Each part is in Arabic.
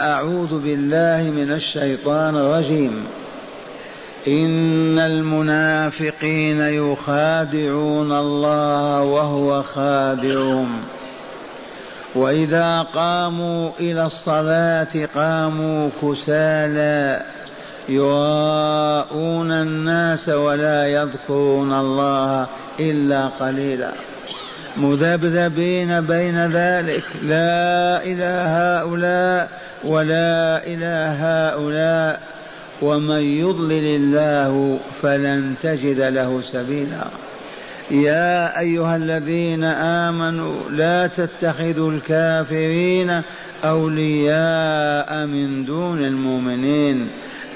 أعوذ بالله من الشيطان الرجيم. إن المنافقين يخادعون الله وهو خادعهم. وإذا قاموا إلى الصلاة قاموا كسالى يراءون الناس ولا يذكرون الله إلا قليلا. مذبذبين بين ذلك. لا إلى هؤلاء ولا إلى هؤلاء ومن يضلل الله فلن تجد له سبيلا يا أيها الذين آمنوا لا تتخذوا الكافرين أولياء من دون المؤمنين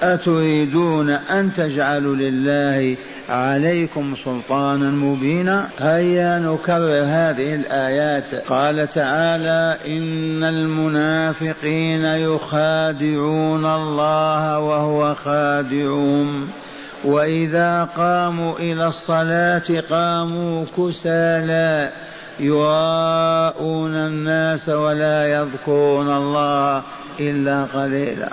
أتريدون أن تجعلوا لله عليكم سلطانا مبينا. هيا نكرر هذه الآيات. قال تعالى إن المنافقين يخادعون الله وهو خادعهم. وإذا قاموا إلى الصلاة قاموا كسالى يراءون الناس ولا يذكرون الله إلا قليلا.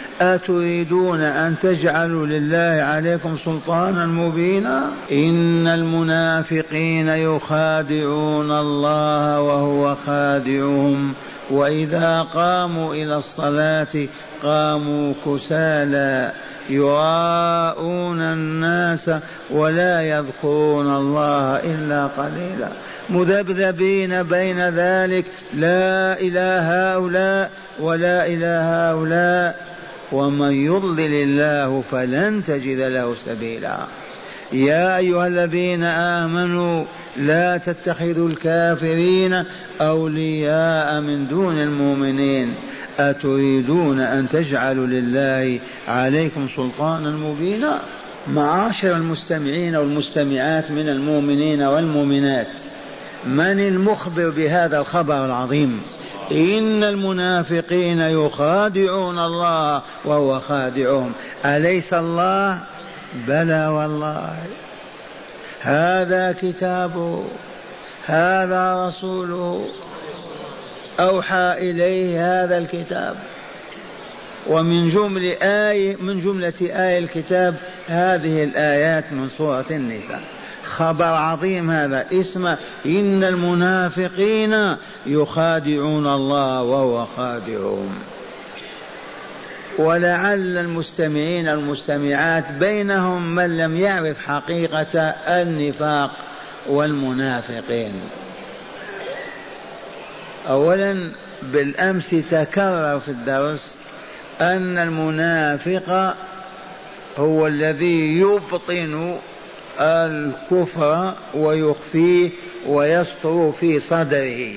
أتريدون أن تجعلوا لله عليكم سلطانا مبينا؟ إن المنافقين يخادعون الله وهو خادعهم وإذا قاموا إلى الصلاة قاموا كسالى يراءون الناس ولا يذكرون الله إلا قليلا. مذبذبين بين ذلك لا إلى هؤلاء ولا إلى هؤلاء. ومن يضلل الله فلن تجد له سبيلا. يا أيها الذين آمنوا لا تتخذوا الكافرين أولياء من دون المؤمنين. أتريدون أن تجعلوا لله عليكم سلطانا مبينا؟ معاشر المستمعين والمستمعات من المؤمنين والمؤمنات من المخبر بهذا الخبر العظيم؟ إن المنافقين يخادعون الله وهو خادعهم. أليس الله؟ بلى والله. هذا كتابه هذا رسوله أوحى إليه هذا الكتاب. ومن جملة آية من جملة آية الكتاب هذه الآيات من سورة النساء. خبر عظيم هذا. اسمه إن المنافقين يخادعون الله وهو خادعهم. ولعل المستمعين المستمعات بينهم من لم يعرف حقيقة النفاق والمنافقين. أولا بالأمس تكرر في الدرس أن المنافق هو الذي يبطن الكفر ويخفيه ويستر في صدره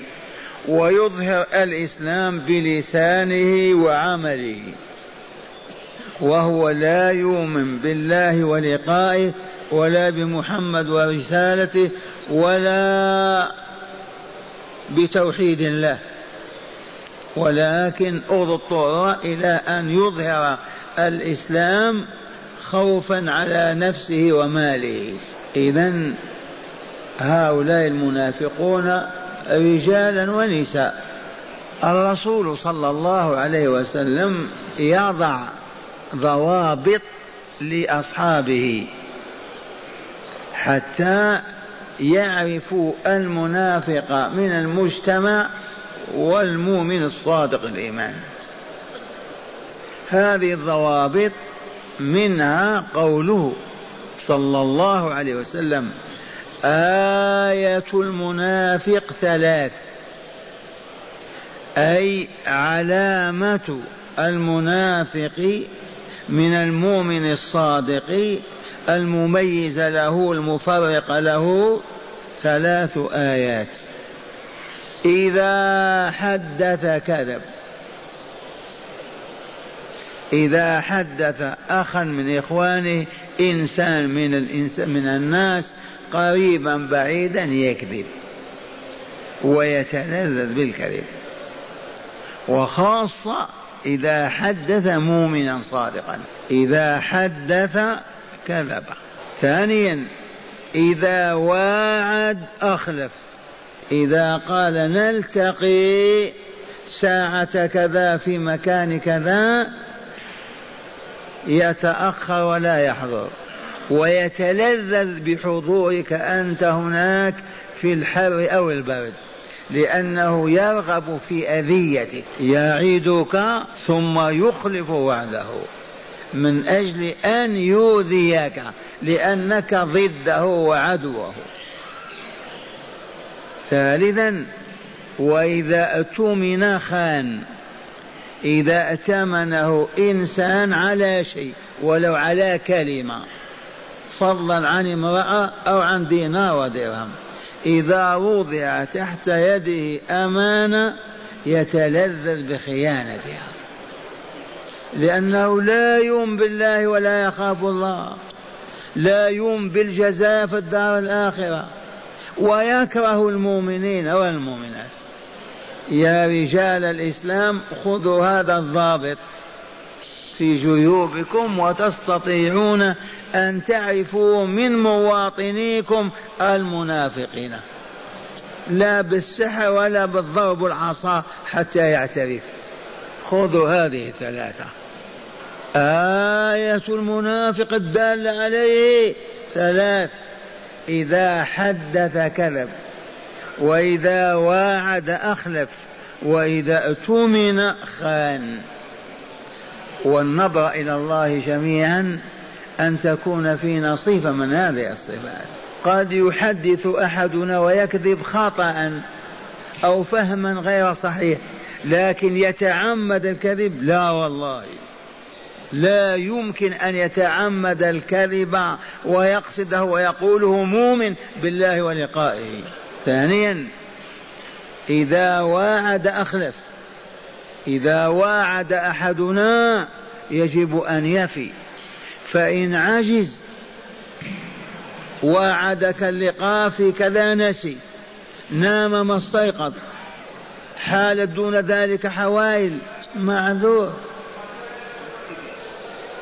ويظهر الإسلام بلسانه وعمله وهو لا يؤمن بالله ولقائه ولا بمحمد ورسالته ولا بتوحيد الله. ولكن اضطر إلى أن يظهر الإسلام خوفا على نفسه وماله. اذا هؤلاء المنافقون رجالا ونساء. الرسول صلى الله عليه وسلم يضع ضوابط لأصحابه حتى يعرفوا المنافق من المجتمع والمؤمن الصادق الإيمان. هذه الضوابط منها قوله صلى الله عليه وسلم آية المنافق ثلاث أي علامة المنافق من المؤمن الصادق المميز له المفرق له ثلاث آيات. إذا حدث كذب إذا حدث أخا من إخوانه إنسان من الإنسان من الناس قريبا بعيدا يكذب ويتلذذ بالكذب. وخاصة إذا حدث مؤمنا صادقا. إذا حدث كذب. ثانيا إذا واعد أخلف. إذا قال نلتقي ساعة كذا في مكان كذا يتأخر ولا يحضر ويتلذذ بحضورك أنت هناك في الحر أو البرد لأنه يرغب في أذيتك يعيدك ثم يخلف وعده. من أجل أن يؤذيك لأنك ضده وعدوه. ثالثا وإذا أتمن خان إذا أتمنه إنسان على شيء ولو على كلمة فضلا عن امرأة أو عن دينار ودرهم. إذا وضع تحت يده أمانة يتلذذ بخيانتها. لأنه لا يؤمن بالله ولا يخاف الله. لا يؤمن بالجزاء في الدار الآخرة. ويكره المؤمنين والمؤمنات. يا رجال الإسلام خذوا هذا الضابط في جيوبكم وتستطيعون أن تعرفوا من مواطنيكم المنافقين. لا بالسحر ولا بالضرب العصا حتى يعترف. خذوا هذه الثلاثة. آية المنافق الدالة عليه ثلاث. إذا حدث كذب. وإذا واعد أخلف وإذا اؤتمن خان. والنظر إلى الله جميعا أن تكون فينا صفة من هذه الصفات. قد يحدث أحدنا ويكذب خطأ أو فهما غير صحيح لكن يتعمد الكذب. لا والله. لا يمكن أن يتعمد الكذب ويقصده ويقوله مؤمن بالله ولقائه. ثانيا إذا واعد أخلف إذا واعد أحدنا يجب أن يفي فإن عجز وعدك اللقاء في كذا نسي نام ما استيقظ حالت دون ذلك حوائل معذور.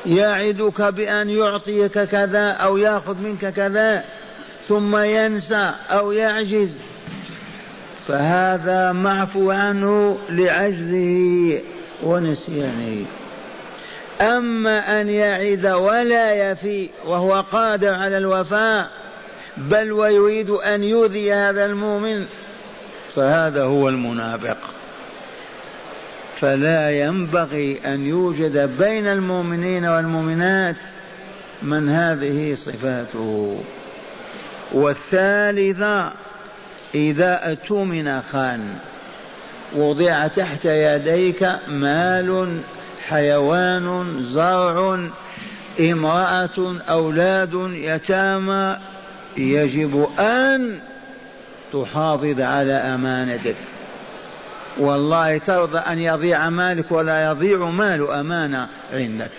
يعدك بأن يعطيك كذا أو يأخذ منك كذا. ثم ينسى أو يعجز فهذا معفو عنه لعجزه ونسيانه. أما أن يعد ولا يفي وهو قادر على الوفاء بل ويريد أن يؤذي هذا المؤمن فهذا هو المنافق. فلا ينبغي أن يوجد بين المؤمنين والمؤمنات من هذه صفاته. والثالثة إذا أتمن خان وضع تحت يديك مال حيوان زرع امرأة أولاد يتامى. يجب أن تحافظ على أمانتك. والله ترضى أن يضيع مالك ولا يضيع مال أمانة عندك.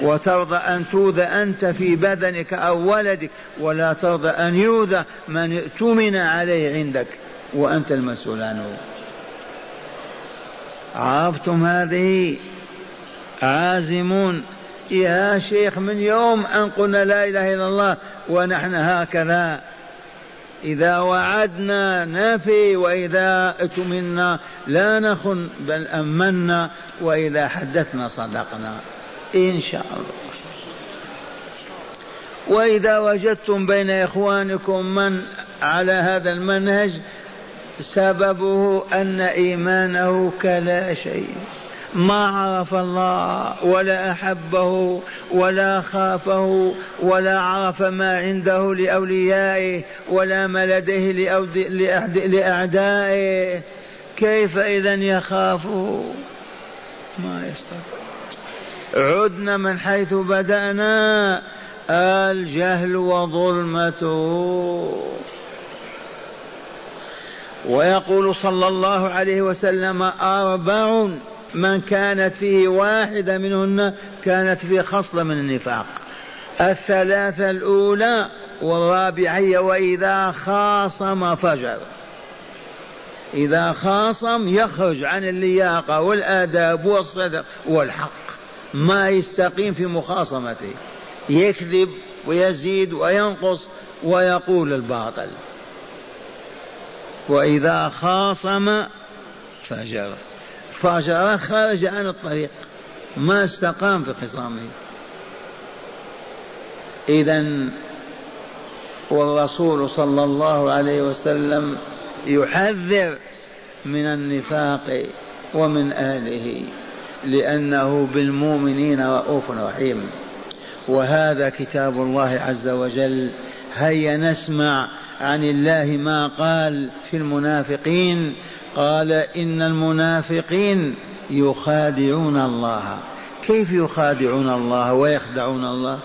وترضى أن توذى أنت في بدنك أو ولدك ولا ترضى أن يوذى من اؤتمن عليه عندك. وأنت المسؤول عنه. عرفتم هذه؟ عازمون. يا شيخ من يوم أن قلنا لا إله إلا الله ونحن هكذا. إذا وعدنا نفي وإذا اؤتمنا لا نخن بل أمنا وإذا حدثنا صدقنا. إن شاء الله. وإذا وجدتم بين إخوانكم من على هذا المنهج سببه أن إيمانه كلا شيء. ما عرف الله ولا أحبه ولا خافه ولا عرف ما عنده لأوليائه ولا ما لديه لأعدائه. كيف إذا يخافه؟ ما يستطيع. عدنا من حيث بدأنا. الجهل وظلمته. ويقول صلى الله عليه وسلم أربع من كانت فيه واحدة منهن كانت فيه خصلة من النفاق. الثلاثة الأولى والرابعة وإذا خاصم فجر. إذا خاصم يخرج عن اللياقة والآداب والصدق والحق. ما يستقيم في مخاصمته. يكذب ويزيد وينقص ويقول الباطل. وإذا خاصم فجر فجر خرج عن الطريق. ما استقام في خصامه. إذا والرسول صلى الله عليه وسلم يحذر من النفاق ومن أهله. لأنه بالمؤمنين رؤوف رحيم. وهذا كتاب الله عز وجل. هيا نسمع عن الله ما قال في المنافقين. قال إن المنافقين يخادعون الله. كيف يخادعون الله ويخدعون الله؟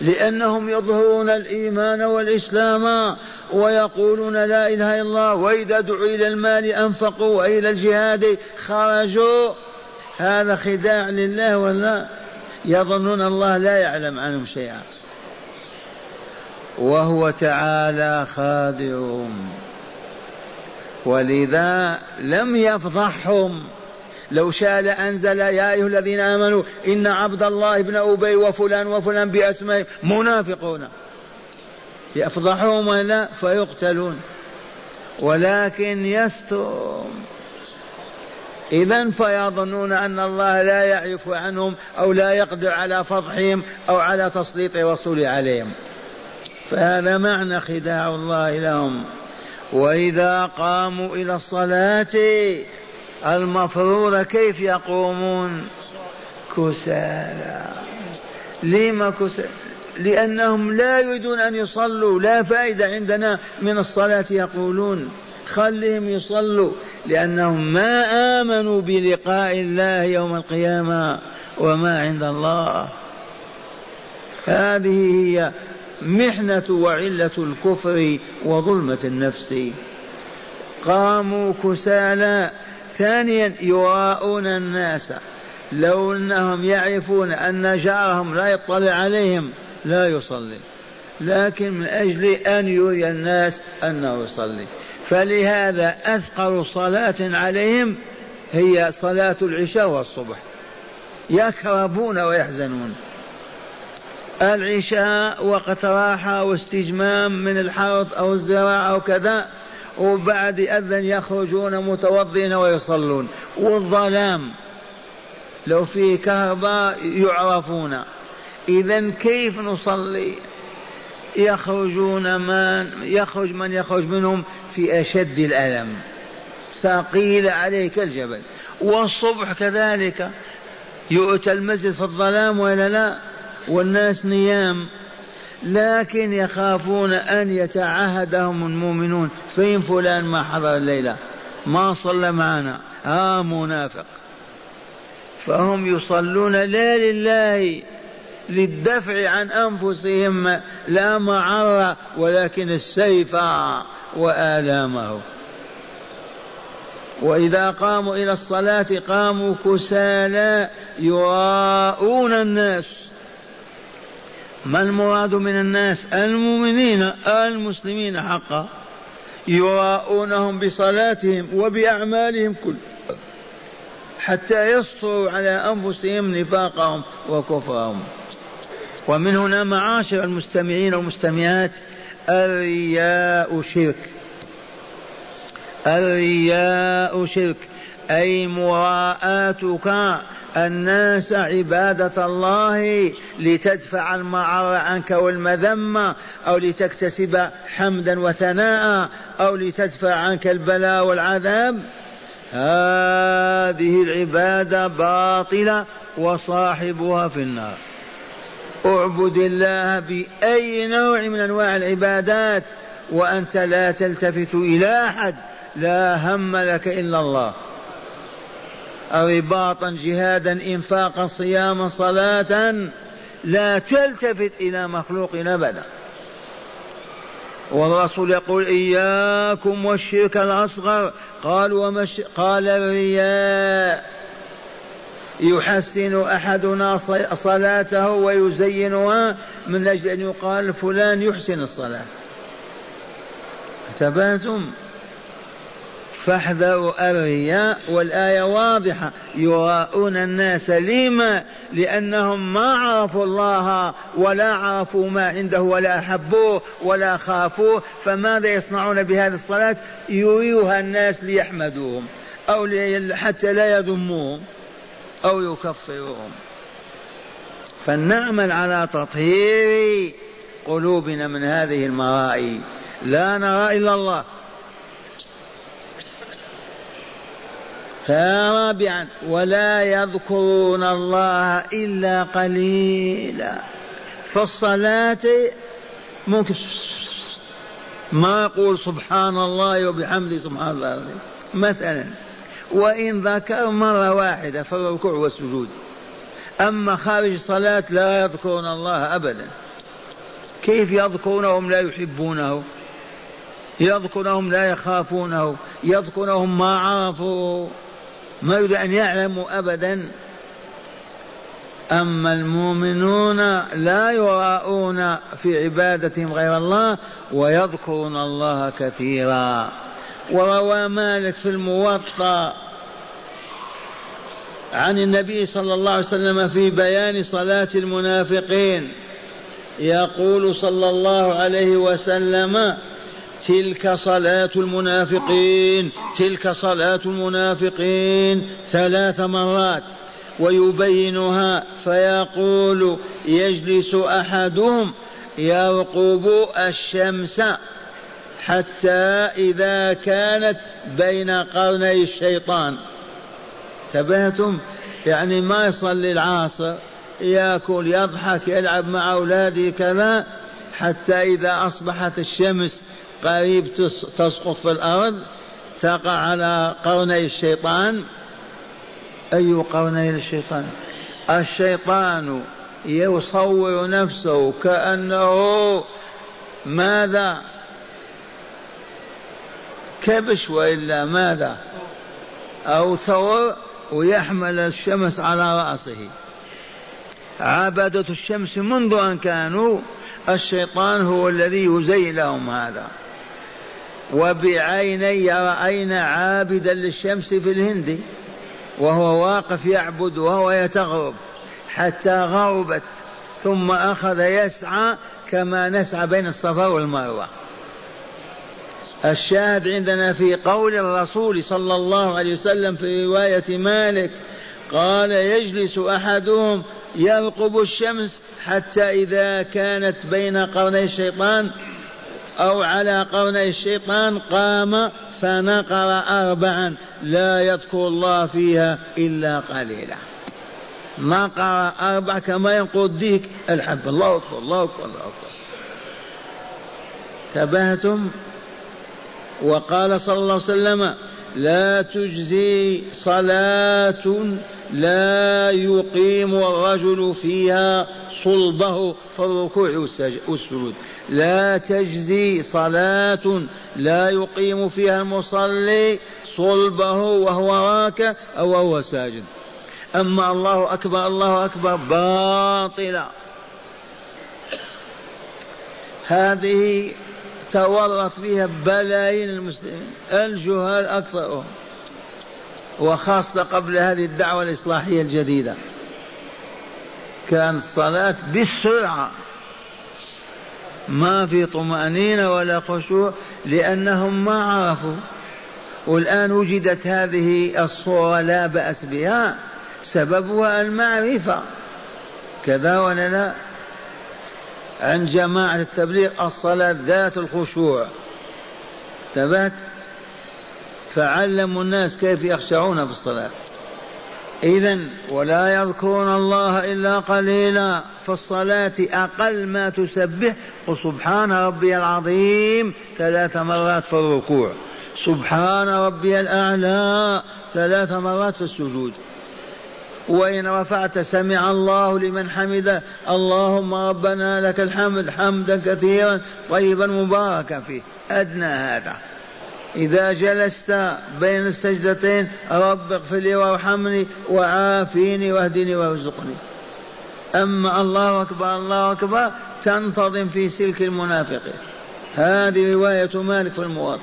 لأنهم يظهرون الإيمان والإسلام ويقولون لا إله إلا الله. وإذا دعوا إلى المال أنفقوا وإلى الجهاد خرجوا. هذا خداع لله ولا يظنون الله لا يعلم عنهم شيئا. وهو تعالى خادعهم. ولذا لم يفضحهم. لو شاء لأنزل يا أيها الذين آمنوا إن عبد الله بن أبي وفلان وفلان بأسمائهم منافقون. يفضحهم ولا فيقتلون. ولكن يستر. إذا فيظنون أن الله لا يعرف عنهم أو لا يقدر على فضحهم أو على تسليط رسوله عليهم. فهذا معنى خداع الله لهم. وإذا قاموا إلى الصلاة المفروض كيف يقومون؟ كسالى. لما كسالى لأنهم لا يريدون أن يصلوا. لا فائدة عندنا من الصلاة يقولون. خلهم يصلوا لأنهم ما آمنوا بلقاء الله يوم القيامة وما عند الله. هذه هي محنة وعلة الكفر وظلمة النفس. قاموا كسالى ثانيا يراءون الناس. لو أنهم يعرفون أن جارهم لا يطلع عليهم لا يصلي. لكن من أجل أن يري الناس أنه يصلي. فلهذا أثقل صلاة عليهم هي صلاة العشاء والصبح. يكربون ويحزنون. العشاء وقت راحة واستجمام من الحرث أو الزراعة أو كذا وبعد أذن يخرجون متوضئين ويصلون. والظلام لو فيه كهرباء يعرفون. إذا كيف نصلي؟ يخرجون من يخرج من يخرج منهم في أشد الألم. ثقيل عليك الجبل. والصبح كذلك. يؤتى المسجد في الظلام ولا لا؟ والناس نيام. لكن يخافون أن يتعهدهم المؤمنون. فين فلان ما حضر الليلة؟ ما صلى معنا. ها منافق. فهم يصلون. لا لله. للدفع عن أنفسهم لا معرة ولكن السيف وآلامه. وإذا قاموا إلى الصلاة قاموا كسالى يراءون الناس. ما المراد من الناس؟ المؤمنين المسلمين حقا. يراءونهم بصلاتهم وبأعمالهم كل حتى يسطروا على أنفسهم نفاقهم وكفرهم. ومن هنا معاشر المستمعين والمستمعات الرياء شرك. الرياء شرك أي مراءاتك الناس عبادة الله لتدفع المعر عنك والمذمة أو لتكتسب حمدا وثناء أو لتدفع عنك البلاء والعذاب. هذه العبادة باطلة وصاحبها في النار. اعبد الله بأي نوع من أنواع العبادات وأنت لا تلتفت إلى أحد. لا هم لك إلا الله. رباطا جهادا انفاقا صياما صلاه. لا تلتفت إلى مخلوق ابدا. والرسول يقول إياكم والشرك الأصغر. قال ومش قال الرياء يحسن أحدنا صلاته ويزينها من أجل أن يقال فلان يحسن الصلاة. انتبهتم فاحذروا الرياء والآية واضحة. يراءون الناس لما؟ لأنهم ما عرفوا الله ولا عرفوا ما عنده ولا أحبوه ولا خافوه. فماذا يصنعون بهذه الصلاة؟ يريها الناس ليحمدوهم أو حتى لا يذموهم. أو يكفروهم فلنعمل على تطهير قلوبنا من هذه المرائي. لا نرى إلا الله. رابعا ولا يذكرون الله إلا قليلا. في الصلاة ممكن. ما يقول سبحان الله وبحمده سبحان الله مثلا. وإن ذكر مرة واحدة في الركوع والسجود. أما خارج الصلاة لا يذكرون الله أبدا. كيف يذكرونهم لا يحبونه؟ يذكرهم لا يخافونه؟ يذكرهم ما عرفوا؟ ما يريد أن يعلموا أبدا. أما المؤمنون لا يراءون في عبادتهم غير الله ويذكرون الله كثيرا. وروى مالك في الموطأ عن النبي صلى الله عليه وسلم في بيان صلاة المنافقين. يقول صلى الله عليه وسلم تلك صلاة المنافقين تلك صلاة المنافقين ثلاث مرات. ويبينها فيقول يجلس أحدهم يرقب الشمس حتى إذا كانت بين قرني الشيطان. تبهتم يعني ما يصلي العصر يأكل يضحك يلعب مع اولاده كذا حتى إذا أصبحت الشمس قريب تسقط في الأرض تقع على قرني الشيطان. أي قرني الشيطان؟ الشيطان يصور نفسه كأنه ماذا؟ كبش وإلا ماذا؟ أو ثور ويحمل الشمس على رأسه. عبدة الشمس منذ أن كانوا الشيطان هو الذي يزين لهم هذا. وبعيني رأينا عابدا للشمس في الهند وهو واقف يعبد وهو يتغرب حتى غربت ثم أخذ يسعى كما نسعى بين الصفا والمروة. الشاهد عندنا في قول الرسول صلى الله عليه وسلم في رواية مالك قال يجلس أحدهم يرقب الشمس حتى إذا كانت بين قرني الشيطان أو على قرني الشيطان قام فنقر أربعا لا يذكر الله فيها إلا قليلا. نقر أربع كما ينقض الديك الحب الله أكبر الله أكبر الله أكبر. تبهتم؟ وقال صلى الله عليه وسلم لا تجزي صلاة لا يقيم الرجل فيها صلبه في الركوع والسجود. لا تجزي صلاة لا يقيم فيها المصلي صلبه وهو راكع أو وهو ساجد. أما الله أكبر الله أكبر باطلة هذه تورط فيها بلايين المسلمين. الجهال أكثرهم. وخاصة قبل هذه الدعوة الإصلاحية الجديدة. كان الصلاة بالسرعة. ما في طمأنينة ولا خشوع لأنهم ما عرفوا. والآن وجدت هذه الصورة لا بأس بها. سببها المعرفة. كذا ولا لا؟ عن جماعة التبليغ الصلاة ذات الخشوع. ثبت فعلموا الناس كيف يخشعون في الصلاة. إذا ولا يذكرون الله إلا قليلا في الصلاة أقل ما تسبح. وسبحان ربي العظيم ثلاث مرات في الركوع. سبحان ربي الأعلى ثلاث مرات في السجود. وإن رفعت سمع الله لمن حمده. اللهم ربنا لك الحمد حمدا كثيرا طيبا مباركا فيه. أدنى هذا. إذا جلست بين السجدتين رب اغفر لي وارحمني وعافيني واهدني وارزقني. أما الله أكبر الله أكبر تنتظم في سلك المنافقين. هذه رواية مالك في الموطأ.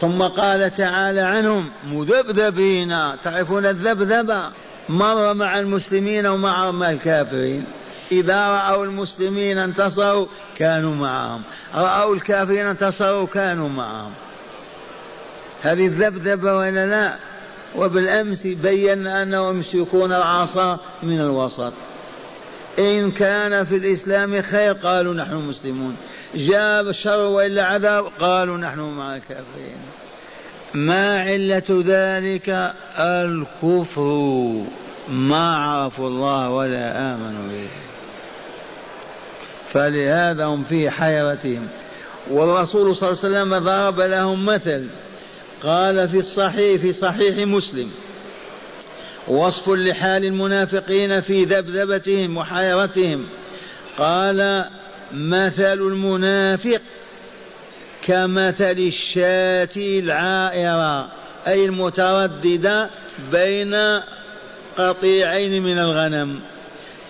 ثم قال تعالى عنهم مذبذبين. تعرفون الذبذبة؟ مر مع المسلمين ومع الكافرين. إذا رأوا المسلمين انتصروا كانوا معهم. رأوا الكافرين انتصروا كانوا معهم. هذه الذبذبة ولا لا؟ وبالأمس بينا أنهم يمسكون العصا من الوسط. إن كان في الإسلام خير قالوا نحن مسلمون. جاء الشر وإلا عذاب قالوا نحن مع الكافرين. ما علة ذلك الكفر؟ ما عرفوا الله ولا آمنوا به. فلهذا هم في حيرتهم. والرسول صلى الله عليه وسلم ضرب لهم مثل. قال في الصحيح في صحيح مسلم. وصف لحال المنافقين في ذبذبتهم وحيرتهم. قال مثل المنافق كمثل الشاة العائرة أي المترددة بين قطيعين من الغنم.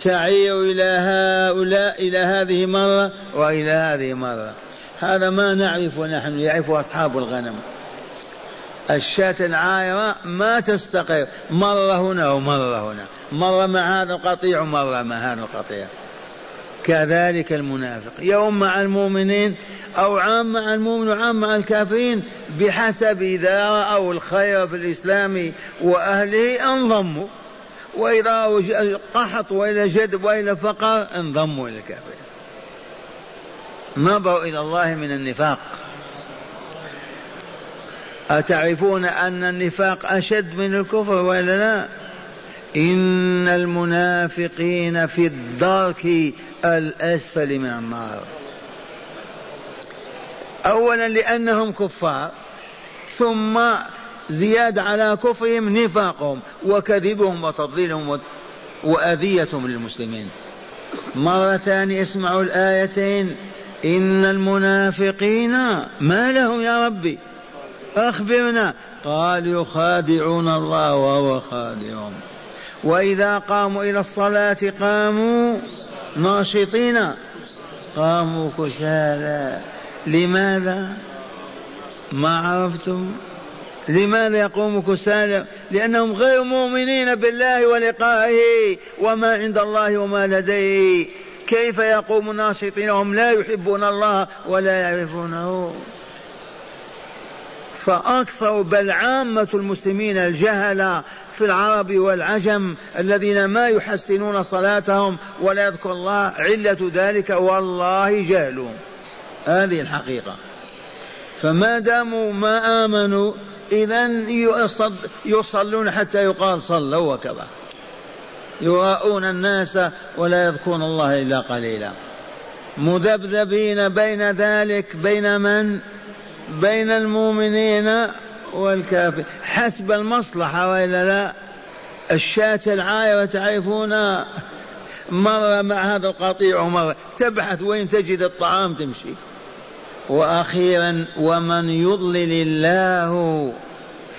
تعير إلى هؤلاء إلى هذه مرة وإلى هذه مرة. هذا ما نعرف نحن يعرف أصحاب الغنم. الشاة العايرة ما تستقر مرة هنا ومرة هنا. مرة مع هذا القطيع ومرة مع هذا القطيع. كذلك المنافق. يوم مع المؤمنين أو عام مع المؤمن وعام مع الكافرين بحسب إذا رأوا الخير في الإسلام وأهله انضموا. وإذا قحط وإلى جدب وإلى فقر انضموا إلى الكافرين. نظروا إلى الله من النفاق. أتعرفون أن النفاق أشد من الكفر ولا لا؟ إن المنافقين في الدرك الأسفل من النار. أولا لأنهم كفار ثم زيادة على كفرهم نفاقهم وكذبهم وتضليلهم وأذيتهم للمسلمين. مرة ثانية اسمعوا الآيتين. إن المنافقين ما لهم يا ربي؟ أخبرنا. قال يخادعون الله وهو خادعهم. وإذا قاموا إلى الصلاة قاموا ناشطين. قاموا كسالى. لماذا؟ ما عرفتم؟ لماذا يقوم كسالى؟ لأنهم غير مؤمنين بالله ولقائه. وما عند الله وما لديه. كيف يقوم ناشطين وهم لا يحبون الله ولا يعرفونه. فأكثر بل عامة المسلمين الجهلة في العرب والعجم الذين ما يحسنون صلاتهم ولا يذكر الله علة ذلك والله جهلهم هذه الحقيقة. فما داموا ما آمنوا إذا يصلون حتى يقال صلوا وكذا. يراءون الناس ولا يذكرون الله إلا قليلا. مذبذبين بين ذلك بين من؟ بين المؤمنين والكافر. حسب المصلحة وإلا لا؟ الشاة العايرة تعرفون مرة مع هذا القطيع ومرة تبحث وين تجد الطعام تمشي. وأخيرا ومن يضلل الله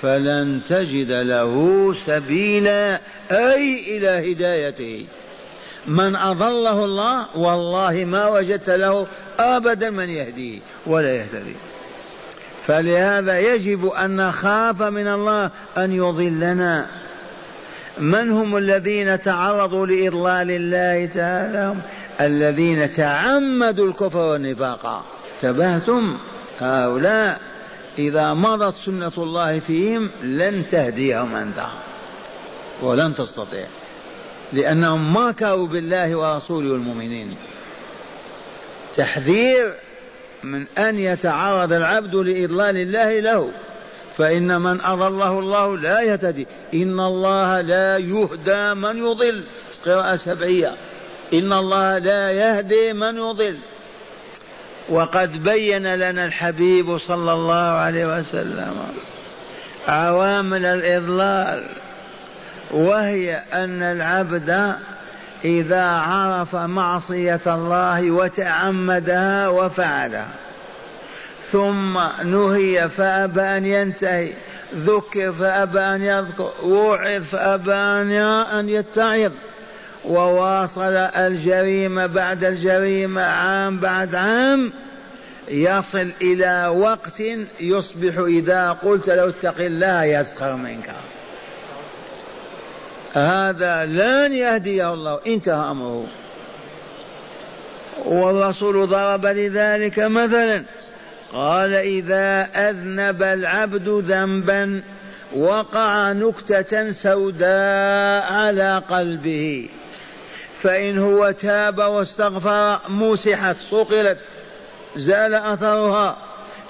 فلن تجد له سبيلا أي إلى هدايته. من أضله الله والله ما وجدت له أبدا من يهديه ولا يهتدي. فلهذا يجب أن نخاف من الله أن يضلنا. من هم الذين تعرضوا لإضلال الله تعالى؟ الذين تعمدوا الكفر والنفاق. انتبهتم؟ هؤلاء إذا مضت سنة الله فيهم لن تهديهم أنت ولن تستطيع لأنهم مكروا بالله ورسوله والمؤمنين تحذير من أن يتعرض العبد لإضلال الله له. فإن من أضله الله لا يهتدي. إن الله لا يهدى من يضل. قراءة سبعية. إن الله لا يهدي من يضل. وقد بين لنا الحبيب صلى الله عليه وسلم عوامل الإضلال وهي أن العبد إذا عرف معصية الله وتعمدها وفعلها ثم نهي فأبى أن ينتهي. ذكر فأبى أن يذكر. وعظ فأبى أن يتعظ. وواصل الجريمة بعد الجريمة عام بعد عام. يصل إلى وقت يصبح إذا قلت له اتق الله يسخر منك. هذا لن يهديه الله. انتهى أمره. والرسول ضرب لذلك مثلا. قال إذا أذنب العبد ذنبا وقع نكتة سوداء على قلبه فإن هو تاب واستغفر مسحت صقلت زال أثرها.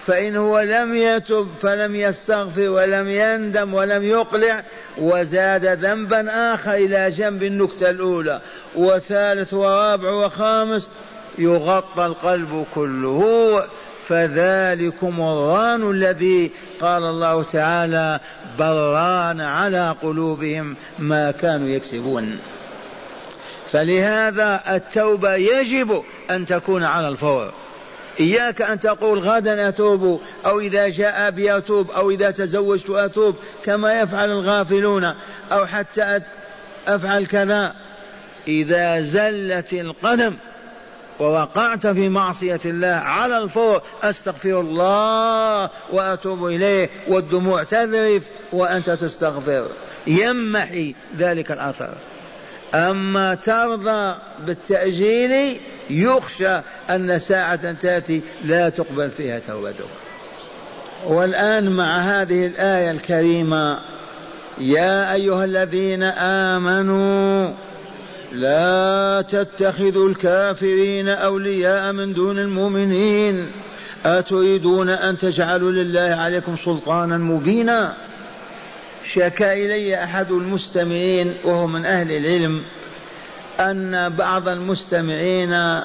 فإن هو لم يتب فلم يستغفر ولم يندم ولم يقلع وزاد ذنبا آخر إلى جنب النكتة الأولى. وثالث ورابع وخامس يغطى القلب كله. فذلكم الران الذي قال الله تعالى بران على قلوبهم ما كانوا يكسبون. فلهذا التوبة يجب أن تكون على الفور. إياك أن تقول غدا أتوب أو إذا جاء أبي أتوب أو إذا تزوجت أتوب كما يفعل الغافلون أو حتى أفعل كذا. إذا زلت القدم ووقعت في معصية الله على الفور أستغفر الله وأتوب إليه والدموع تذرف وأنت تستغفر. يمحي ذلك الأثر. أما ترضى بالتأجيل يخشى أن ساعة تأتي لا تقبل فيها توبتك. والآن مع هذه الآية الكريمة يا أيها الذين آمنوا لا تتخذوا الكافرين أولياء من دون المؤمنين. أتريدون أن تجعلوا لله عليكم سلطانا مبينا؟ شكا إلي أحد المستمعين وهو من أهل العلم. أن بعض المستمعين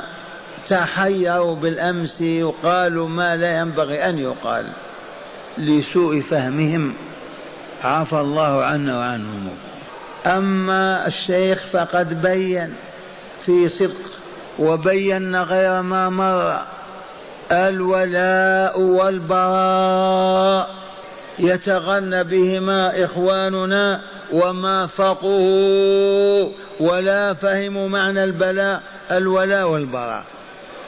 تحيروا بالأمس وقالوا ما لا ينبغي أن يقال لسوء فهمهم. عفى الله عنا وعنهم. أما الشيخ فقد بين في صدق وبين غير ما مر الولاء والبراء. يتغنى بهما إخواننا وما فقهوا ولا فهموا معنى البلاء الولاء والبراء.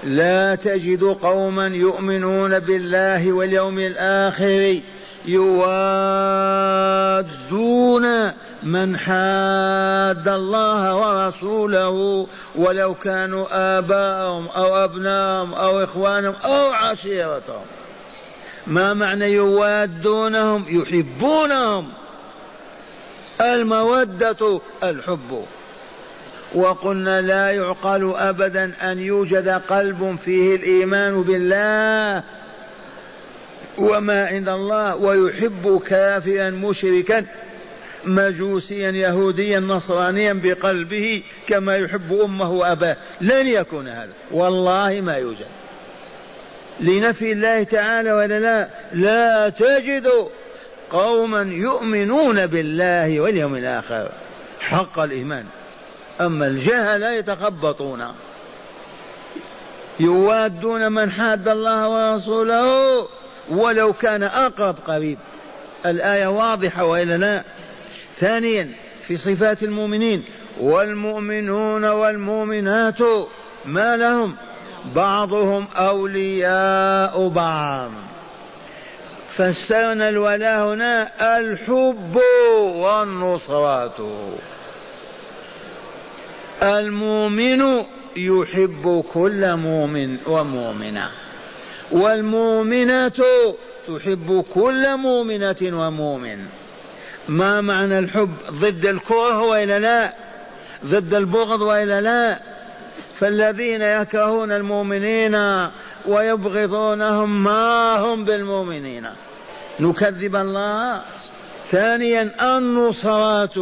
لا تجد قوما يؤمنون بالله واليوم الآخر يوادون من حاد الله ورسوله ولو كانوا آباءهم أو أبناءهم أو إخوانهم أو عشيرتهم. ما معنى يوادونهم؟ يحبونهم. المودة الحب. وقلنا لا يعقل أبدا أن يوجد قلب فيه الإيمان بالله وما عند الله ويحب كافرا مشركا مجوسيا يهوديا نصرانيا بقلبه كما يحب أمه وأباه. لن يكون هذا. والله ما يوجد. لنفي الله تعالى ولا لا لا تجد قوما يؤمنون بالله واليوم الآخر. حق الإيمان. أما الجهل يتخبطون. يوادون من حاد الله ورسوله ولو كان أقرب قريب. الآية واضحة وإلا لا؟ ثانيا في صفات المؤمنين والمؤمنون والمؤمنات ما لهم؟ بعضهم أولياء بعض. فسرنا الولاء هنا الحب والنصرة المؤمن يحب كل مؤمن ومؤمنة. والمؤمنة تحب كل مؤمنة ومؤمن. ما معنى الحب؟ ضد الكره وإلا لا؟ ضد البغض وإلا لا؟ فالذين يكرهون المؤمنين ويبغضونهم ما هم بالمؤمنين. نكذب الله. ثانيا النصرات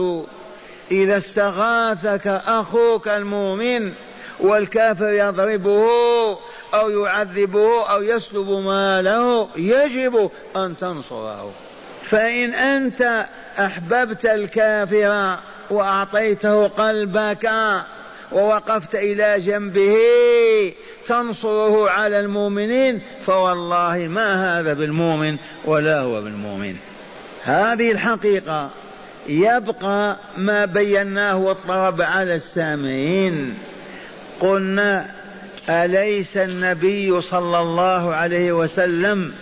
إذا استغاثك أخوك المؤمن والكافر يضربه أو يعذبه أو يسلب ماله يجب أن تنصره. فإن أنت أحببت الكافر وأعطيته قلبك ووقفت إلى جنبه تنصره على المؤمنين فوالله ما هذا بالمؤمن ولا هو بالمؤمن. هذه الحقيقة. يبقى ما بيناه والطرب على السامعين. قلنا أليس النبي صلى الله عليه وسلم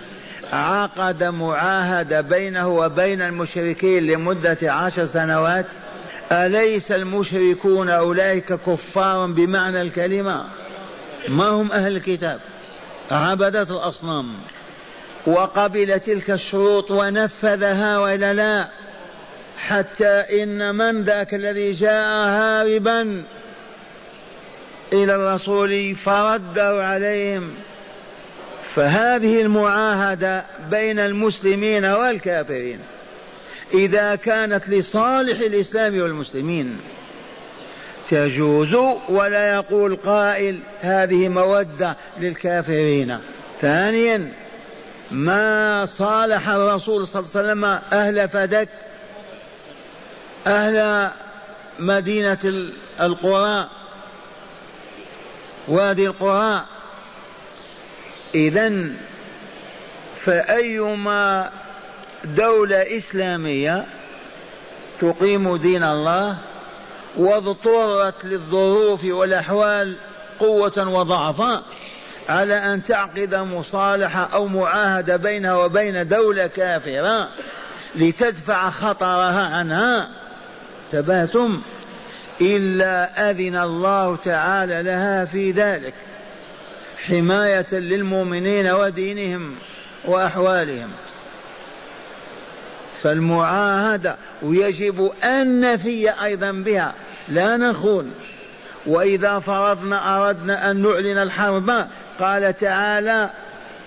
عقد معاهدة بينه وبين المشركين لمدة عشر سنوات؟ أليس المشركون أولئك كفار بمعنى الكلمة؟ ما هم أهل الكتاب؟ عبدة الأصنام. وقبل تلك الشروط ونفذها وإلا لا؟ حتى إن من ذاك الذي جاء هاربا إلى الرسول فرده عليهم. فهذه المعاهدة بين المسلمين والكافرين. إذا كانت لصالح الإسلام والمسلمين. تجوز ولا يقول قائل هذه مودة للكافرين. ثانيا ما صالح الرسول صلى الله عليه وسلم أهل فدك أهل مدينة القرى وادي القرى. إذا فأيما دولة إسلامية تقيم دين الله واضطرت للظروف والأحوال قوة وضعفا على أن تعقد مصالحة أو معاهدة بينها وبين دولة كافرة لتدفع خطرها عنها. ثباتم إلا أذن الله تعالى لها في ذلك. حماية للمؤمنين ودينهم وأحوالهم. فالمعاهدة ويجب أن نفي أيضا بها. لا نخون. وإذا فرضنا أردنا أن نعلن الحرب قال تعالى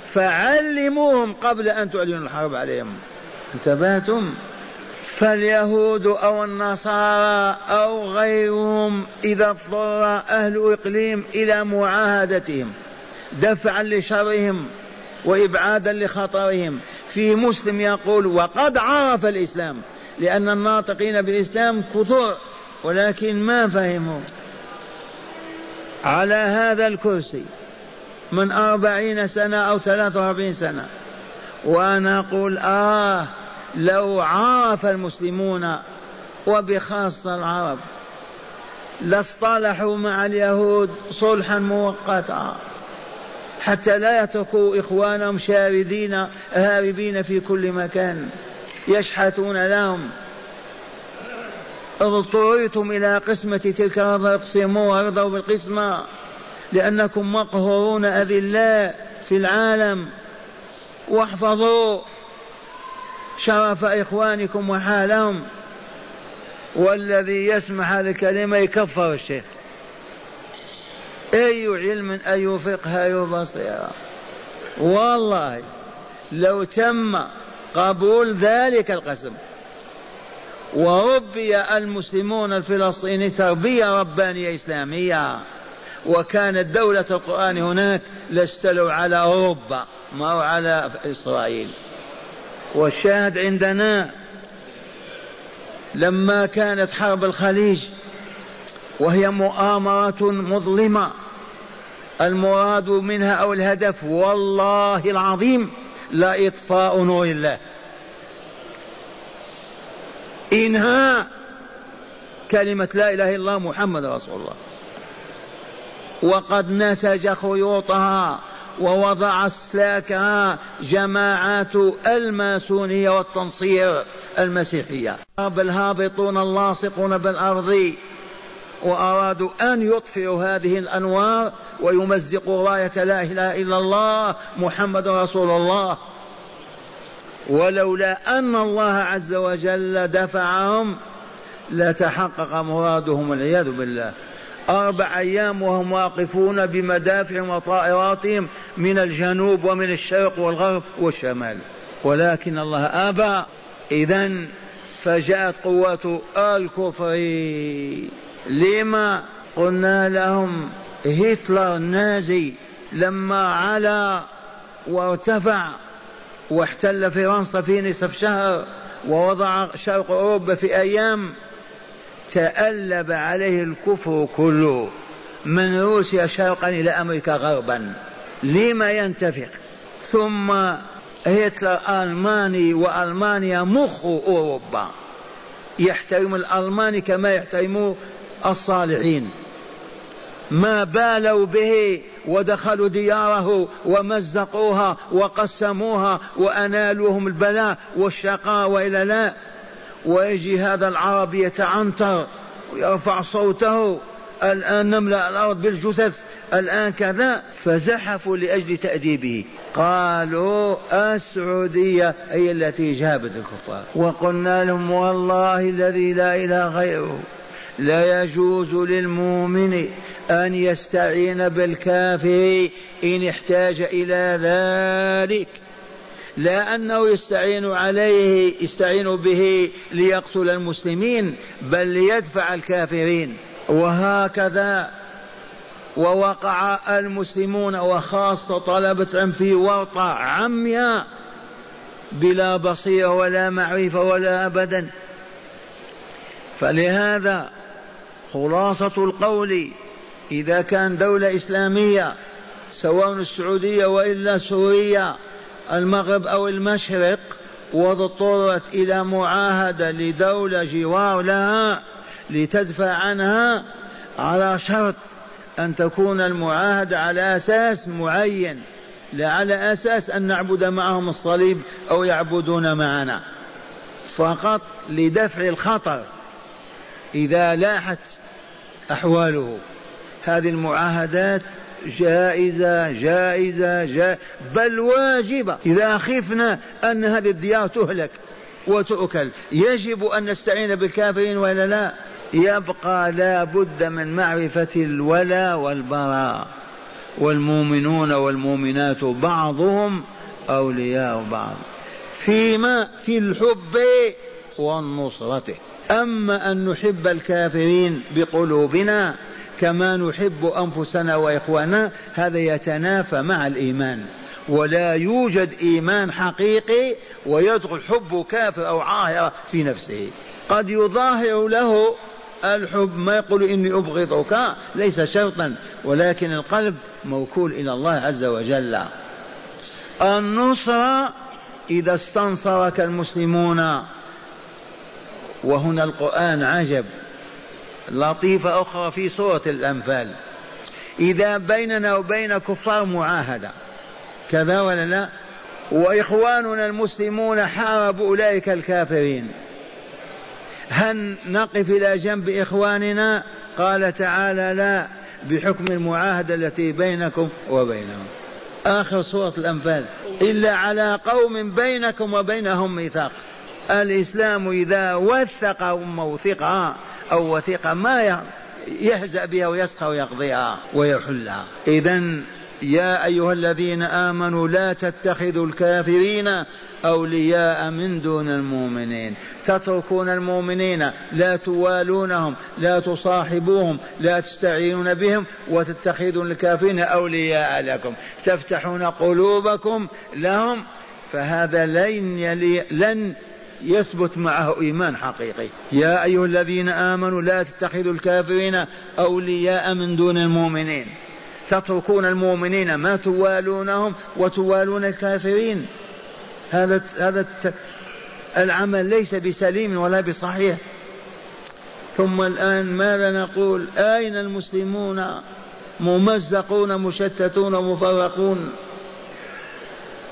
فعلموهم قبل أن تعلنوا الحرب عليهم. انتبهتم؟ فاليهود أو النصارى أو غيرهم إذا اضطر أهل إقليم إلى معاهدتهم دفعا لشرهم وإبعادا لخطرهم في مسلم يقول وقد عرف الإسلام لأن الناطقين بالإسلام كثر ولكن ما فهموا. على هذا الكرسي من أربعين سنة أو ثلاثة وأربعين سنة وأنا أقول آه لو عرف المسلمون وبخاصة العرب لاصطلحوا مع اليهود صلحا مؤقتا. حتى لا يتركوا إخوانهم شاردين هاربين في كل مكان يشحتون لهم. اضطريتم إلى قسمة تلك الأرض اقسموا وارضوا بالقسمة لأنكم مقهورون أذلاء في العالم. واحفظوا شرف إخوانكم وحالهم. والذي يسمع هذه الكلمة يكفر الشيخ. أي علم أي فقه أي بصيرة والله لو تم قبول ذلك القسم وربي المسلمون الفلسطيني تربية ربانية إسلامية وكانت دولة القرآن هناك لاستلوا على أوروبا ما على إسرائيل. والشاهد عندنا لما كانت حرب الخليج وهي مؤامرة مظلمة المراد منها أو الهدف والله العظيم لا إطفاء نور الله. إنهاء كلمة لا إله إلا الله محمد رسول الله. وقد نسج خيوطها ووضع اسلاكها جماعات الماسونية والتنصير المسيحية. الهابطون اللاصقون بالأرض. وأرادوا أن يطفئوا هذه الأنوار ويمزقوا رايه لا إله إلا الله محمد رسول الله. ولولا أن الله عز وجل دفعهم لتحقق مرادهم والعياذ بالله. أربع أيام وهم واقفون بمدافعهم وطائراتهم من الجنوب ومن الشرق والغرب والشمال. ولكن الله أبى. إذا فجاءت قوة الكفر. لما قلنا لهم هتلر النازي لما علا وارتفع واحتل فرنسا في نصف شهر ووضع شرق أوروبا في أيام تألب عليه الكفر كله من روسيا شرقا إلى أمريكا غربا. لما ينتفق ثم هتلر ألماني وألمانيا مخ أوروبا. يحترم الألماني كما يحترم الصالحين. ما بالوا به ودخلوا دياره ومزقوها وقسموها وأنالوهم البلاء والشقاء وإلى لا. ويجي هذا العربي يتعنتر ويرفع صوته. الآن نملأ الأرض بالجثث. الآن كذا. فزحفوا لأجل تأديبه. قالوا السعودية هي التي جابت الكفار. وقلنا لهم والله الذي لا إله غيره. لا يجوز للمؤمن أن يستعين بالكافر إن احتاج إلى ذلك. لا أنه يستعين عليه يستعين به ليقتل المسلمين بل ليدفع الكافرين. وهكذا ووقع المسلمون وخاصة طلبة علم في ورطة عمياء بلا بصيرة ولا معرفة ولا أبدا. فلهذا خلاصة القول إذا كان دولة إسلامية سواء السعودية وإلا سوريا المغرب أو المشرق واضطرت إلى معاهدة لدولة جوار لها لتدفع عنها على شرط أن تكون المعاهدة على أساس معين لا على أساس أن نعبد معهم الصليب أو يعبدون معنا. فقط لدفع الخطر إذا لاحت أحواله. هذه المعاهدات جائزة جائزة جائزة بل واجبة. إذا خفنا أن هذه الديار تهلك وتؤكل يجب أن نستعين بالكافرين ولا لا؟ يبقى لا بد من معرفة الولاء والبراء والمؤمنون والمؤمنات بعضهم أولياء بعض. فيما في الحب والنصرة. أما أن نحب الكافرين بقلوبنا كما نحب أنفسنا وإخواننا هذا يتنافى مع الإيمان. ولا يوجد إيمان حقيقي ويدخل حب كافر أو عاهرة في نفسه. قد يظاهر له الحب ما يقول إني أبغضك ليس شرطا ولكن القلب موكول إلى الله عز وجل. النصرة إذا استنصرك المسلمون وهنا القرآن عجب. لطيفة أخرى في سورة الأنفال. إذا بيننا وبين كفار معاهدة. كذا ولا لا؟ وإخواننا المسلمون حاربوا أولئك الكافرين. هل نقف إلى جنب إخواننا؟ قال تعالى لا بحكم المعاهدة التي بينكم وبينهم. آخر سورة الأنفال. إلا على قوم بينكم وبينهم ميثاق. الإسلام إذا وثق موثقة أو وثيقة ما يهزأ بها ويسقى ويقضيها ويحلها. إذا يا أيها الذين آمنوا لا تتخذوا الكافرين أولياء من دون المؤمنين. تتركون المؤمنين لا توالونهم لا تصاحبوهم لا تستعينون بهم وتتخذون الكافرين أولياء لكم. تفتحون قلوبكم لهم فهذا لن يلي لن يثبت معه إيمان حقيقي. يا أيها الذين آمنوا لا تتخذوا الكافرين أولياء من دون المؤمنين. تتركون المؤمنين ما توالونهم وتوالون الكافرين. هذا هذا العمل ليس بسليم ولا بصحيح. ثم الآن ماذا نقول؟ أين المسلمون ممزقون مشتتون مفرقون؟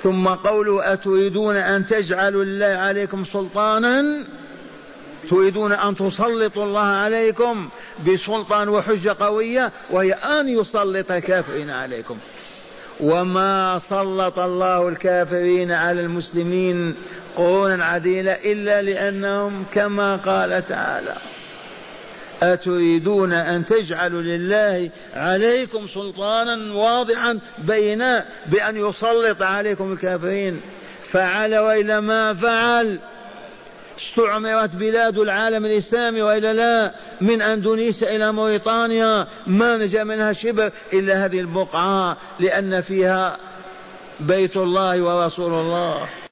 ثم قوله أتريدون أن تجعلوا الله عليكم سلطانا؟ تريدون أن تسلطوا الله عليكم بسلطان وحجة قوية وهي أن يسلط الكافرين عليكم. وما سلط الله الكافرين على المسلمين قرونا عديدة إلا لأنهم كما قال تعالى. أتريدون أن تجعلوا لله عليكم سلطانا واضحا بينا بأن يسلط عليكم الكافرين. فعل وإلا ما فعل. استعمرت بلاد العالم الإسلامي وإلا لا من أندونيسيا إلى موريطانيا ما نجا منها شبر إلا هذه البقعة لأن فيها بيت الله ورسول الله.